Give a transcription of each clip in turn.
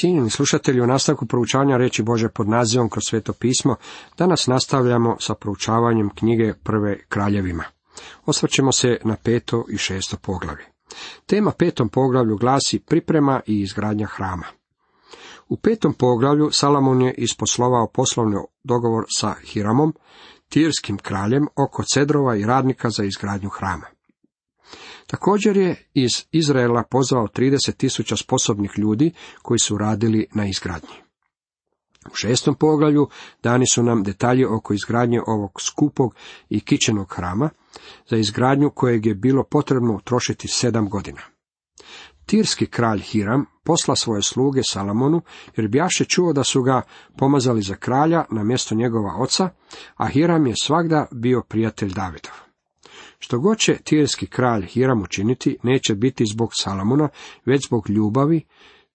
Cijenjeni slušatelji, u nastavku proučavanja reći Bože pod nazivom kroz sveto pismo, danas nastavljamo sa proučavanjem knjige Prve kraljevima. Osvrćemo se na peto i šesto poglavlje. Tema petom poglavlju glasi priprema i izgradnja hrama. U petom poglavlju Salamon je isposlovao poslovni dogovor sa Hiramom, tirskim kraljem, oko cedrova i radnika za izgradnju hrama. Također je iz Izraela pozvao 30 tisuća sposobnih ljudi koji su radili na izgradnji. U šestom poglavlju dani su nam detalje oko izgradnje ovog skupog i kičenog hrama, za izgradnju kojeg je bilo potrebno utrošiti sedam godina. Tirski kralj Hiram posla svoje sluge Salamonu, jer bjaše čuo da su ga pomazali za kralja na mjesto njegova oca, a Hiram je svagda bio prijatelj Davidov. Što god će tirski kralj Hiram učiniti, neće biti zbog Salamona, već zbog ljubavi,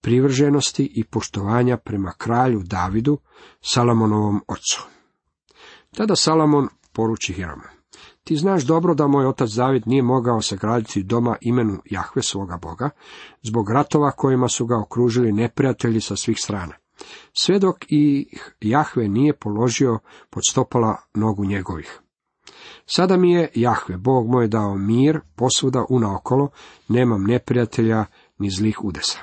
privrženosti i poštovanja prema kralju Davidu, Salamonovom ocu. Tada Salamon poruči Hiramu. Ti znaš dobro da moj otac David nije mogao sagraditi doma imenu Jahve svoga Boga, zbog ratova kojima su ga okružili neprijatelji sa svih strana. Sve dok i Jahve nije položio pod stopala nogu njegovih. Sada mi je Jahve, Bog moj, dao mir posvuda unaokolo, nemam neprijatelja ni zlih udesa.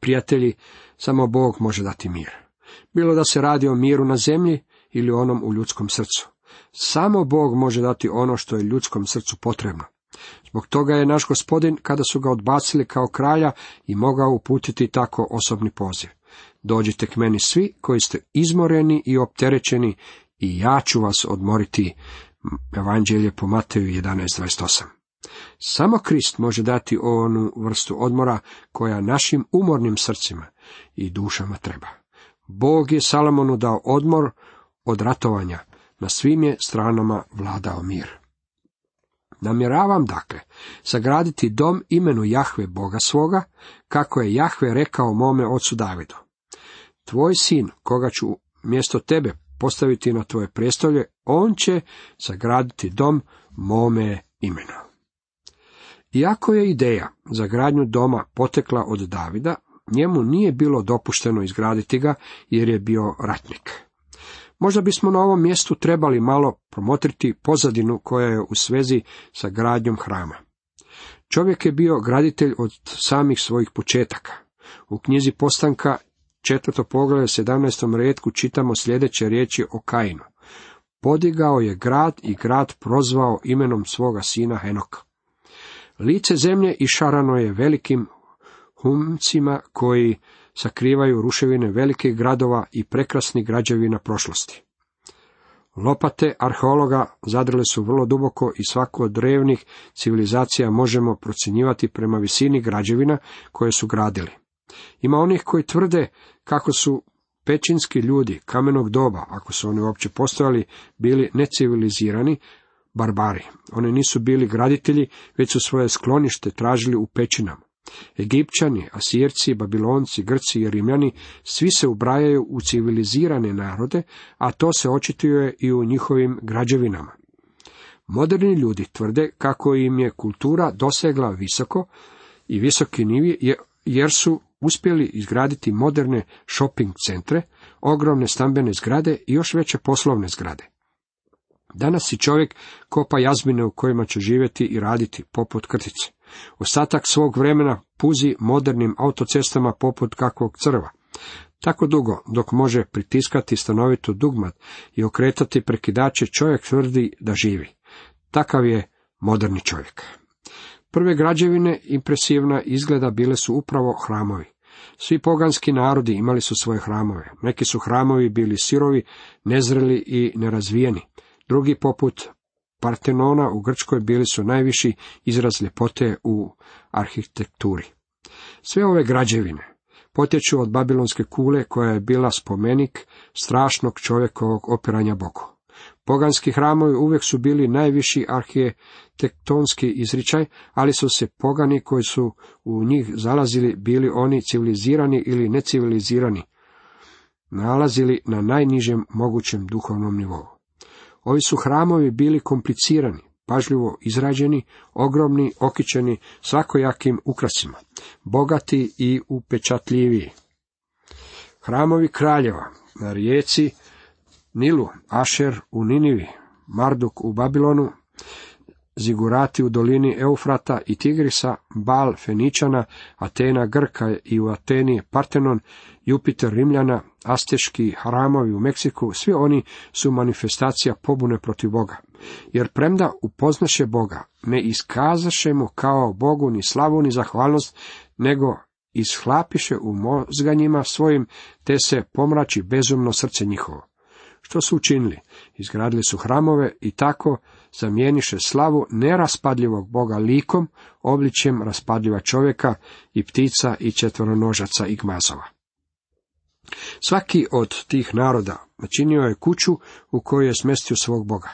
Prijatelji, samo Bog može dati mir. Bilo da se radi o miru na zemlji ili onom u ljudskom srcu. Samo Bog može dati ono što je ljudskom srcu potrebno. Zbog toga je naš gospodin, kada su ga odbacili kao kralja, i mogao uputiti tako osobni poziv. Dođite k meni svi koji ste izmoreni i opterećeni, i ja ću vas odmoriti. Evanđelje po Mateju 11.28. Samo Krist može dati onu vrstu odmora koja našim umornim srcima i dušama treba. Bog je Salomonu dao odmor od ratovanja, na svim je stranama vladao mir. Namjeravam, dakle, sagraditi dom imenu Jahve Boga svoga, kako je Jahve rekao mome ocu Davidu. Tvoj sin, koga ću mjesto tebe postaviti na tvoje prestolje, on će sagraditi dom mome imenu. Iako je ideja za gradnju doma potekla od Davida, njemu nije bilo dopušteno izgraditi ga jer je bio ratnik. Možda bismo na ovom mjestu trebali malo promotriti pozadinu koja je u svezi sa gradnjom hrama. Čovjek je bio graditelj od samih svojih početaka. U knjizi Postanka četvrto poglavlje 17. redku čitamo sljedeće riječi o Kainu. Podigao je grad i grad prozvao imenom svoga sina Henoka. Lice zemlje išarano je velikim humcima koji sakrivaju ruševine velikih gradova i prekrasnih građevina prošlosti. Lopate arheologa zadrle su vrlo duboko i svako od drevnih civilizacija možemo procjenjivati prema visini građevina koje su gradili. Ima onih koji tvrde kako su pećinski ljudi kamenog doba, ako su oni uopće postojali, bili necivilizirani, barbari. Oni nisu bili graditelji, već su svoje sklonište tražili u pećinama. Egipćani, Asirci, Babilonci, Grci i Rimljani svi se ubrajaju u civilizirane narode, a to se očituje i u njihovim građevinama. Moderni ljudi tvrde kako im je kultura dosegla visoko i visoki nivi jer su uspjeli izgraditi moderne shopping centre, ogromne stambene zgrade i još veće poslovne zgrade. Danas si čovjek kopa jazmine u kojima će živjeti i raditi poput krtice. Ostatak svog vremena puzi modernim autocestama poput kakvog crva. Tako dugo, dok može pritiskati stanovito dugmat i okretati prekidače, čovjek tvrdi da živi. Takav je moderni čovjek. Prve građevine impresivna izgleda bile su upravo hramovi. Svi poganski narodi imali su svoje hramove. Neki su hramovi bili sirovi, nezreli i nerazvijeni. Drugi, poput Partenona u Grčkoj, bili su najviši izraz ljepote u arhitekturi. Sve ove građevine potječu od Babilonske kule koja je bila spomenik strašnog čovjekovog opiranja Bogu. Poganski hramovi uvijek su bili najviši arhitektonski izričaj, ali su se pogani koji su u njih zalazili bili oni civilizirani ili necivilizirani, nalazili na najnižem mogućem duhovnom nivou. Ovi su hramovi bili komplicirani, pažljivo izrađeni, ogromni, okićeni svakojakim ukrasima, bogati i upečatljiviji. Hramovi kraljeva na rijeci Nilu, Ašer u Ninivi, Marduk u Babilonu, Zigurati u dolini Eufrata i Tigrisa, Bal Feničana, Atena Grka i u Ateni Partenon, Jupiter Rimljana, Asteški hramovi u Meksiku, svi oni su manifestacija pobune protiv Boga. Jer premda upoznaše Boga, ne iskazaše mu kao Bogu ni slavu ni zahvalnost, nego ishlapiše u mozganjima svojim, te se pomrači bezumno srce njihovo. Što su učinili? Izgradili su hramove i tako zamijeniše slavu neraspadljivog Boga likom, obličjem raspadljiva čovjeka i ptica i četvronožaca i gmazova. Svaki od tih naroda načinio je kuću u kojoj je smestio svog Boga.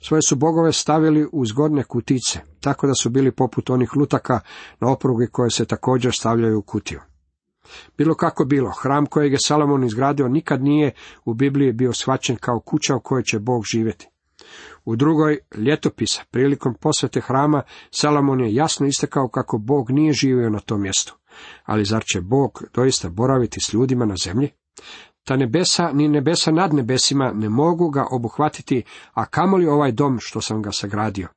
Svoje su bogove stavili u zgodne kutice, tako da su bili poput onih lutaka na opruge koje se također stavljaju u kutiju. Bilo kako bilo, hram kojeg je Salomon izgradio nikad nije u Bibliji bio shvaćen kao kuća u kojoj će Bog živjeti. U drugoj ljetopisa, prilikom posvete hrama, Salomon je jasno istekao kako Bog nije živio na tom mjestu. Ali zar će Bog doista boraviti s ljudima na zemlji? Ta nebesa ni nebesa nad nebesima ne mogu ga obuhvatiti, a kamoli ovaj dom što sam ga sagradio.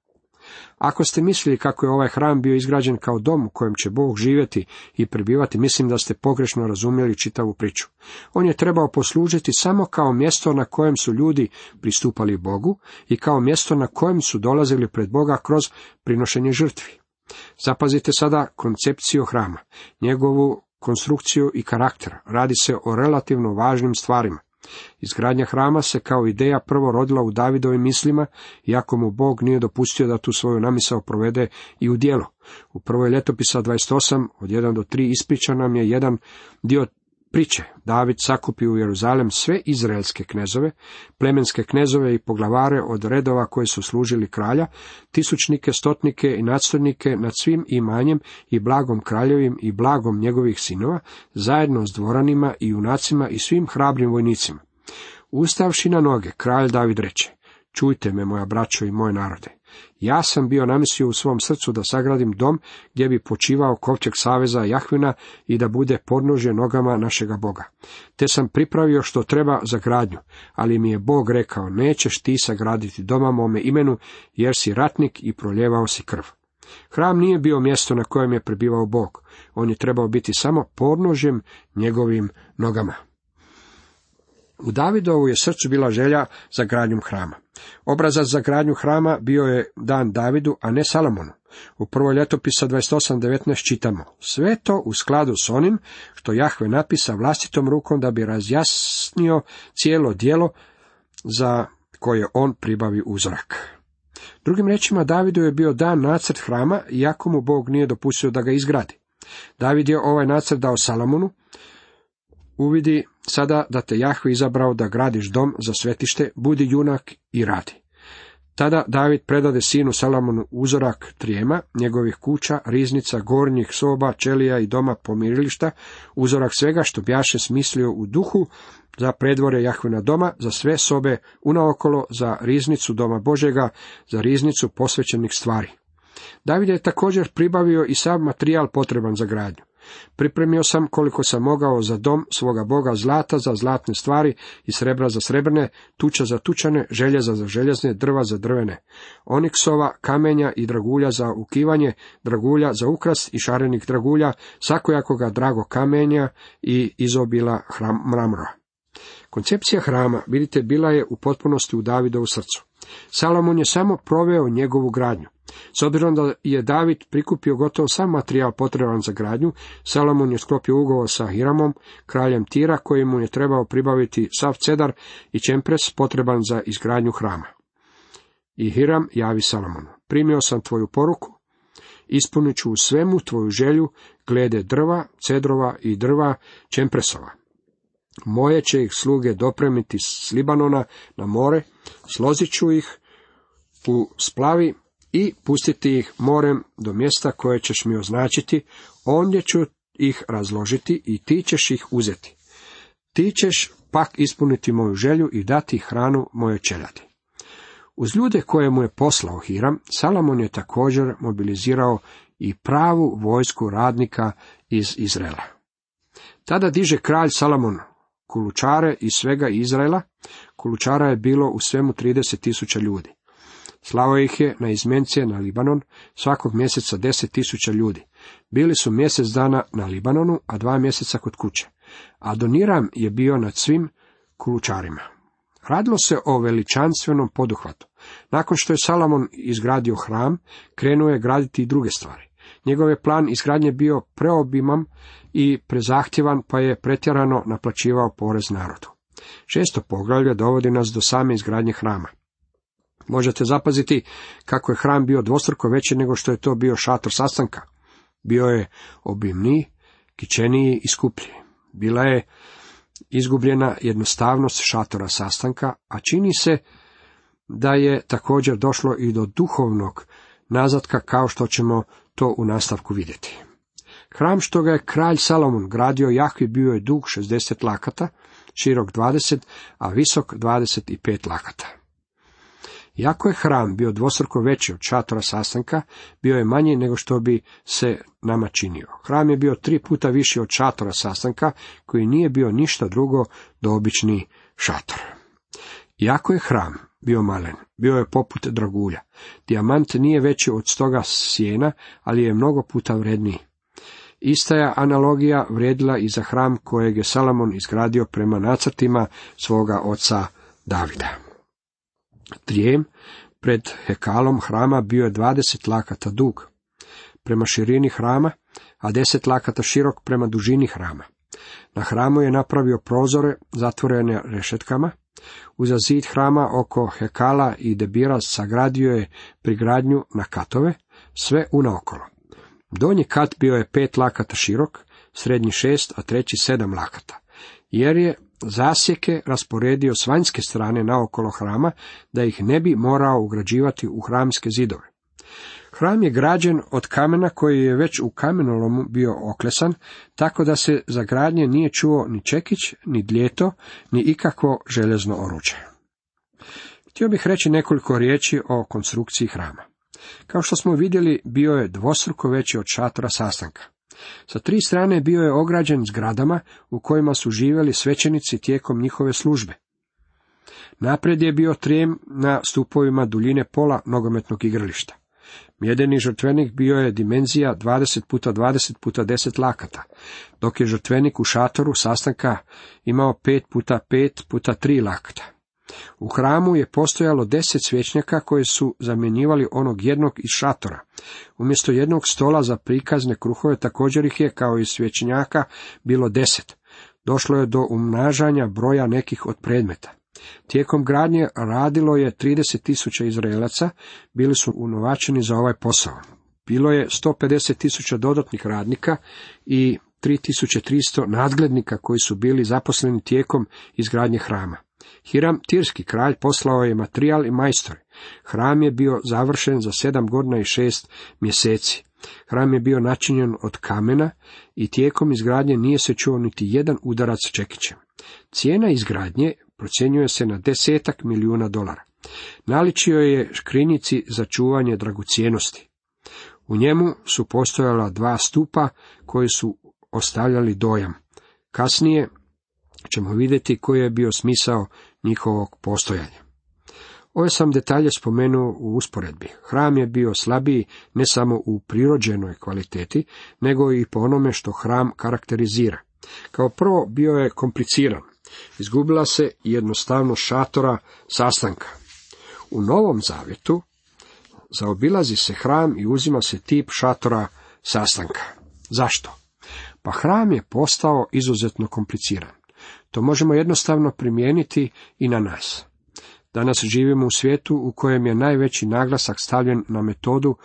Ako ste mislili kako je ovaj hram bio izgrađen kao dom u kojem će Bog živjeti i prebivati, mislim da ste pogrešno razumjeli čitavu priču. On je trebao poslužiti samo kao mjesto na kojem su ljudi pristupali Bogu i kao mjesto na kojem su dolazili pred Boga kroz prinošenje žrtvi. Zapazite sada koncepciju hrama, njegovu konstrukciju i karakter. Radi se o relativno važnim stvarima. Izgradnja hrama se kao ideja prvo rodila u Davidovim mislima, iako mu Bog nije dopustio da tu svoju namisao provede i u djelo. U prvoj ljetopisa 28, od 1 do 3, ispriča nam je jedan dio priče. David sakupi u Jeruzalem sve izraelske knezove, plemenske knezove i poglavare od redova koji su služili kralja, tisućnike, stotnike i nadstojnike nad svim imanjem i blagom kraljevim i blagom njegovih sinova, zajedno s dvoranima i junacima i svim hrabrim vojnicima. Ustavši na noge, kralj David reče, čujte me, moja braćo i moj narode. Ja sam bio namislio u svom srcu da sagradim dom gdje bi počivao kovčeg saveza Jahvina i da bude podnožje nogama našega Boga. Te sam pripravio što treba za gradnju, ali mi je Bog rekao, nećeš ti sagraditi doma mome imenu, jer si ratnik i proljevao si krv. Hram nije bio mjesto na kojem je prebivao Bog, on je trebao biti samo podnožjem njegovim nogama. U Davidovu je srcu bila želja za gradnjom hrama. Obrazac za gradnju hrama bio je dan Davidu, a ne Salomonu. U prvoj ljetopisa 28.19 čitamo Sve to u skladu s onim što Jahve napisa vlastitom rukom da bi razjasnio cijelo djelo za koje on pribavi uzrak. Drugim rečima, Davidu je bio dan nacrt hrama, iako mu Bog nije dopustio da ga izgradi. David je ovaj nacrt dao Salomonu, uvidi sada da te Jahve izabrao da gradiš dom za svetište, budi junak i radi. Tada David predade sinu Salamonu uzorak trijema, njegovih kuća, riznica, gornjih soba, čelija i doma pomirilišta, uzorak svega što bjaše smislio u duhu, za predvore Jahvena doma, za sve sobe unaokolo, za riznicu doma Božega, za riznicu posvećenih stvari. David je također pribavio i sav materijal potreban za gradnju. Pripremio sam koliko sam mogao za dom svoga Boga zlata za zlatne stvari i srebra za srebrne, tuča za tučane, željeza za željezne, drva za drvene, oniksova, kamenja i dragulja za ukivanje, dragulja za ukras i šarenih dragulja, svakojakoga drago kamenja i izobila hram mramora. Koncepcija hrama, vidite, bila je u potpunosti u Davidovu srcu. Salomon je samo proveo njegovu gradnju. S obzirom da je David prikupio gotovo sam materijal potreban za gradnju, Salomon je sklopio ugovor sa Hiramom, kraljem Tira, koji mu je trebao pribaviti sav cedar i čempres potreban za izgradnju hrama. I Hiram javi Salomonu, primio sam tvoju poruku, ispunit ću u svemu tvoju želju glede drva, cedrova i drva čempresova. Moje će ih sluge dopremiti s Libanona na more, slozit ću ih u splavi i pustiti ih morem do mjesta koje ćeš mi označiti, ondje ću ih razložiti i ti ćeš ih uzeti. Ti ćeš pak ispuniti moju želju i dati hranu moje čeljadi. Uz ljude koje mu je poslao Hiram, Salomon je također mobilizirao i pravu vojsku radnika iz Izraela. Tada diže kralj Salomon kulučare iz svega Izraela, kulučara je bilo u svemu 30 tisuća ljudi. Slavo ih je na izmence na Libanon, svakog mjeseca deset tisuća ljudi. Bili su mjesec dana na Libanonu, a dva mjeseca kod kuće. A Doniram je bio nad svim kulučarima. Radilo se o veličanstvenom poduhvatu. Nakon što je Salomon izgradio hram, krenuo je graditi i druge stvari. Njegov je plan izgradnje bio preobiman i prezahtjevan, pa je pretjerano naplaćivao porez narodu. Šesto poglavlje dovodi nas do same izgradnje hrama. Možete zapaziti kako je hram bio dvostruko veći nego što je to bio šator sastanka. Bio je obimniji, kičeniji i skuplji. Bila je izgubljena jednostavnost šatora sastanka, a čini se da je također došlo i do duhovnog nazatka kao što ćemo to u nastavku vidjeti. Hram što ga je kralj Salomon gradio Jahvi bio je dug 60 lakata, širok 20, a visok 25 lakata. Iako je hram bio dvostruko veći od šatora sastanka, bio je manji nego što bi se nama činio. Hram je bio tri puta viši od šatora sastanka, koji nije bio ništa drugo do obični šator. Iako je hram bio malen, bio je poput dragulja. Dijamant nije veći od stoga sjena, ali je mnogo puta vredniji. Ista je analogija vrijedila i za hram kojeg je Salomon izgradio prema nacrtima svoga oca Davida. Trijem pred hekalom hrama bio je 20 lakata dug prema širini hrama, a 10 lakata širok prema dužini hrama. Na hramu je napravio prozore zatvorene rešetkama, Uza zid hrama oko Hekala i Debira sagradio je prigradnju na katove, sve unaokolo. Donji kat bio je pet lakata širok, srednji šest, a treći sedam lakata, jer je zasjeke rasporedio s vanjske strane naokolo hrama, da ih ne bi morao ugrađivati u hramske zidove. Hram je građen od kamena koji je već u kamenolomu bio oklesan, tako da se za gradnje nije čuo ni čekić, ni dljeto, ni ikakvo železno oruđe. Htio bih reći nekoliko riječi o konstrukciji hrama. Kao što smo vidjeli, bio je dvostruko veći od šatora sastanka. Sa tri strane bio je ograđen zgradama u kojima su živjeli svećenici tijekom njihove službe. Naprijed je bio trijem na stupovima duljine pola nogometnog igrališta. Mjedeni žrtvenik bio je dimenzija 20 puta 20 puta 10 lakata, dok je žrtvenik u šatoru sastanka imao 5 puta 5 puta 3 lakata. U hramu je postojalo deset svečnjaka koji su zamjenjivali onog jednog iz šatora. Umjesto jednog stola za prikazne kruhove također ih je, kao i svečnjaka, bilo deset. Došlo je do umnažanja broja nekih od predmeta. Tijekom gradnje radilo je 30 tisuća Izraelaca, bili su unovačeni za ovaj posao. Bilo je 150 tisuća dodatnih radnika i 3300 nadglednika koji su bili zaposleni tijekom izgradnje hrama. Hiram, tirski kralj, poslao je materijal i majstore. Hram je bio završen za sedam godina i šest mjeseci. Hram je bio načinjen od kamena i tijekom izgradnje nije se čuo niti jedan udarac čekićem. Cijena izgradnje procjenjuje se na desetak milijuna dolara. Naličio je škrinjici za čuvanje dragocjenosti. U njemu su postojala dva stupa koji su ostavljali dojam. Kasnije ćemo vidjeti koji je bio smisao njihovog postojanja. Ove sam detalje spomenuo u usporedbi. Hram je bio slabiji ne samo u prirođenoj kvaliteti, nego i po onome što hram karakterizira. Kao prvo bio je kompliciran. Izgubila se jednostavno šatora sastanka. U Novom Zavjetu zaobilazi se hram i uzima se tip šatora sastanka. Zašto? Pa hram je postao izuzetno kompliciran. To možemo jednostavno primijeniti i na nas. Danas živimo u svijetu u kojem je najveći naglasak stavljen na metodu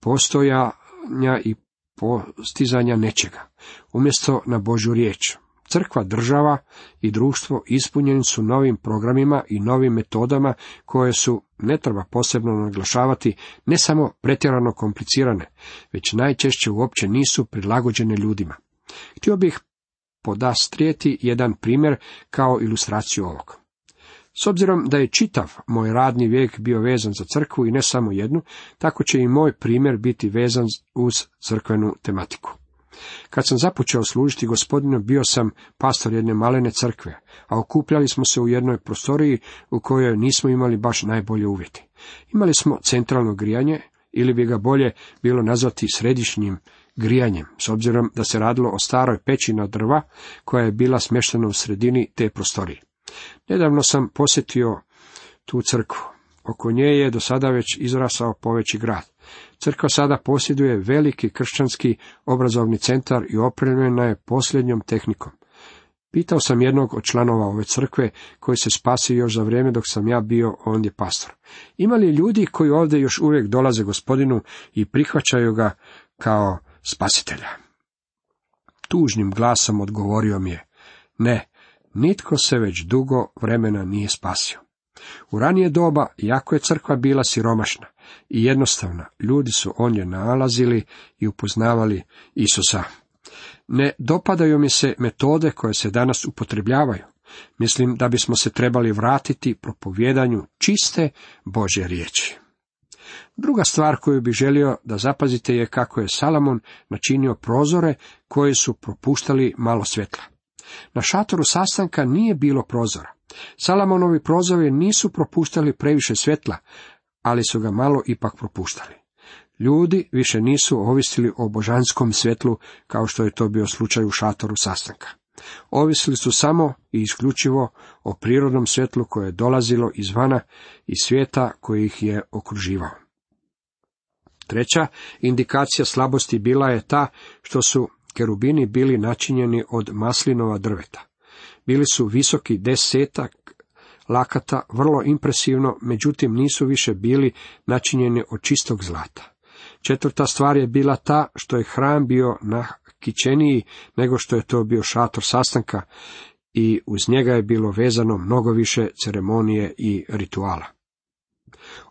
postojanja i postizanja nečega, umjesto na Božju riječ. Crkva, država i društvo ispunjeni su novim programima i novim metodama koje su, ne treba posebno naglašavati, ne samo pretjerano komplicirane, već najčešće uopće nisu prilagođene ljudima. Htio bih podastrijeti jedan primjer kao ilustraciju ovog. S obzirom da je čitav moj radni vijek bio vezan za crkvu i ne samo jednu, tako će i moj primjer biti vezan uz crkvenu tematiku. Kad sam započeo služiti gospodinu, bio sam pastor jedne malene crkve, a okupljali smo se u jednoj prostoriji u kojoj nismo imali baš najbolje uvjete. Imali smo centralno grijanje, ili bi ga bolje bilo nazvati središnjim grijanjem, s obzirom da se radilo o staroj peći na drva koja je bila smještena u sredini te prostorije. Nedavno sam posjetio tu crkvu. Oko nje je do sada već izrasao poveći grad. Crkva sada posjeduje veliki kršćanski obrazovni centar i opremljena je posljednjom tehnikom. Pitao sam jednog od članova ove crkve koji se spasio još za vrijeme dok sam ja bio ondje pastor. Ima li ljudi koji ovdje još uvijek dolaze gospodinu i prihvaćaju ga kao spasitelja? Tužnim glasom odgovorio mi je, ne, nitko se već dugo vremena nije spasio. U ranije doba, jako je crkva bila siromašna i jednostavna, ljudi su on je nalazili i upoznavali Isusa. Ne dopadaju mi se metode koje se danas upotrebljavaju. Mislim da bismo se trebali vratiti propovjedanju čiste Bože riječi. Druga stvar koju bih želio da zapazite je kako je Salamon načinio prozore koji su propuštali malo svjetla. Na šatoru sastanka nije bilo prozora. Salamonovi prozori nisu propuštali previše svjetla, ali su ga malo ipak propuštali. Ljudi više nisu ovisili o božanskom svjetlu kao što je to bio slučaj u šatoru sastanka. Ovisili su samo i isključivo o prirodnom svjetlu koje je dolazilo izvana i svijeta koji ih je okruživao. Treća indikacija slabosti bila je ta što su kerubini bili načinjeni od maslinova drveta. Bili su visoki desetak lakata, vrlo impresivno, međutim nisu više bili načinjeni od čistog zlata. Četvrta stvar je bila ta što je hram bio nakićeniji nego što je to bio šator sastanka i uz njega je bilo vezano mnogo više ceremonije i rituala.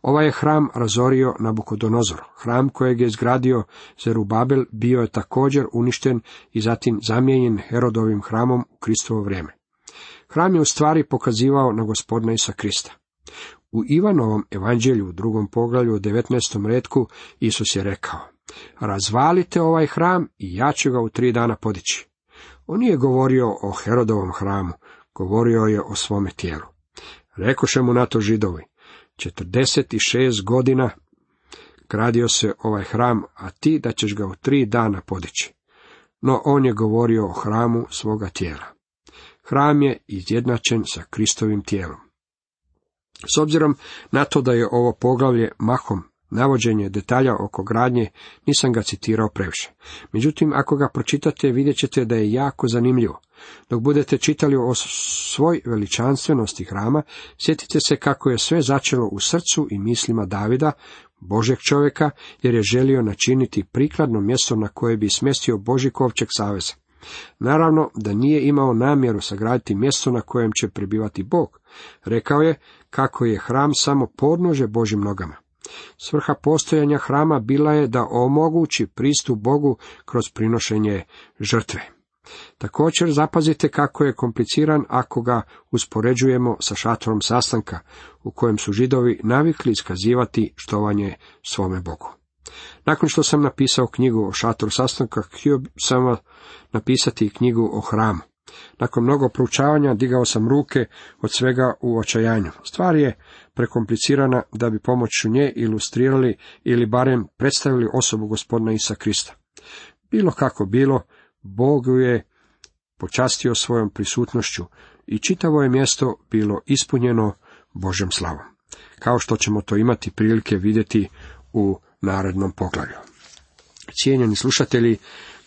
Ovaj je hram razorio Nabukodonozor. Hram kojeg je izgradio Zerubabel bio je također uništen i zatim zamijenjen Herodovim hramom u Kristovo vrijeme. Hram je u stvari pokazivao na gospodina Isa Krista. U Ivanovom evanđelju u drugom poglavlju u 19. redku Isus je rekao, razvalite ovaj hram i ja ću ga u tri dana podići. On nije govorio o Herodovom hramu, govorio je o svome tijelu. Rekoše mu na to židovi, 46 godina gradio se ovaj hram, a ti da ćeš ga u tri dana podići. No on je govorio o hramu svoga tijela. Hram je izjednačen sa Kristovim tijelom. S obzirom na to da je ovo poglavlje mahom navođenje detalja oko gradnje, nisam ga citirao previše. Međutim, ako ga pročitate, vidjet ćete da je jako zanimljivo. Dok budete čitali o svoj veličanstvenosti hrama, sjetite se kako je sve začelo u srcu i mislima Davida, Božeg čovjeka, jer je želio načiniti prikladno mjesto na koje bi smjestio Boži kovčeg saveza. Naravno da nije imao namjeru sagraditi mjesto na kojem će prebivati Bog. Rekao je kako je hram samo podnože Božim nogama. Svrha postojanja hrama bila je da omogući pristup Bogu kroz prinošenje žrtve. Također zapazite kako je kompliciran ako ga uspoređujemo sa šatorom sastanka, u kojem su židovi navikli iskazivati štovanje svome Bogu. Nakon što sam napisao knjigu o šatoru sastanka, htio sam napisati knjigu o hramu. Nakon mnogo proučavanja digao sam ruke od svega u očajanju. Stvar je prekomplicirana da bi pomoću nje ilustrirali ili barem predstavili osobu gospodina Isa Krista. Bilo kako bilo, Bog je počastio svojom prisutnošću i čitavo je mjesto bilo ispunjeno Božem slavom. Kao što ćemo to imati prilike vidjeti u narednom poglavlju. Cijenjeni slušatelji,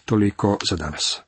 toliko za danas.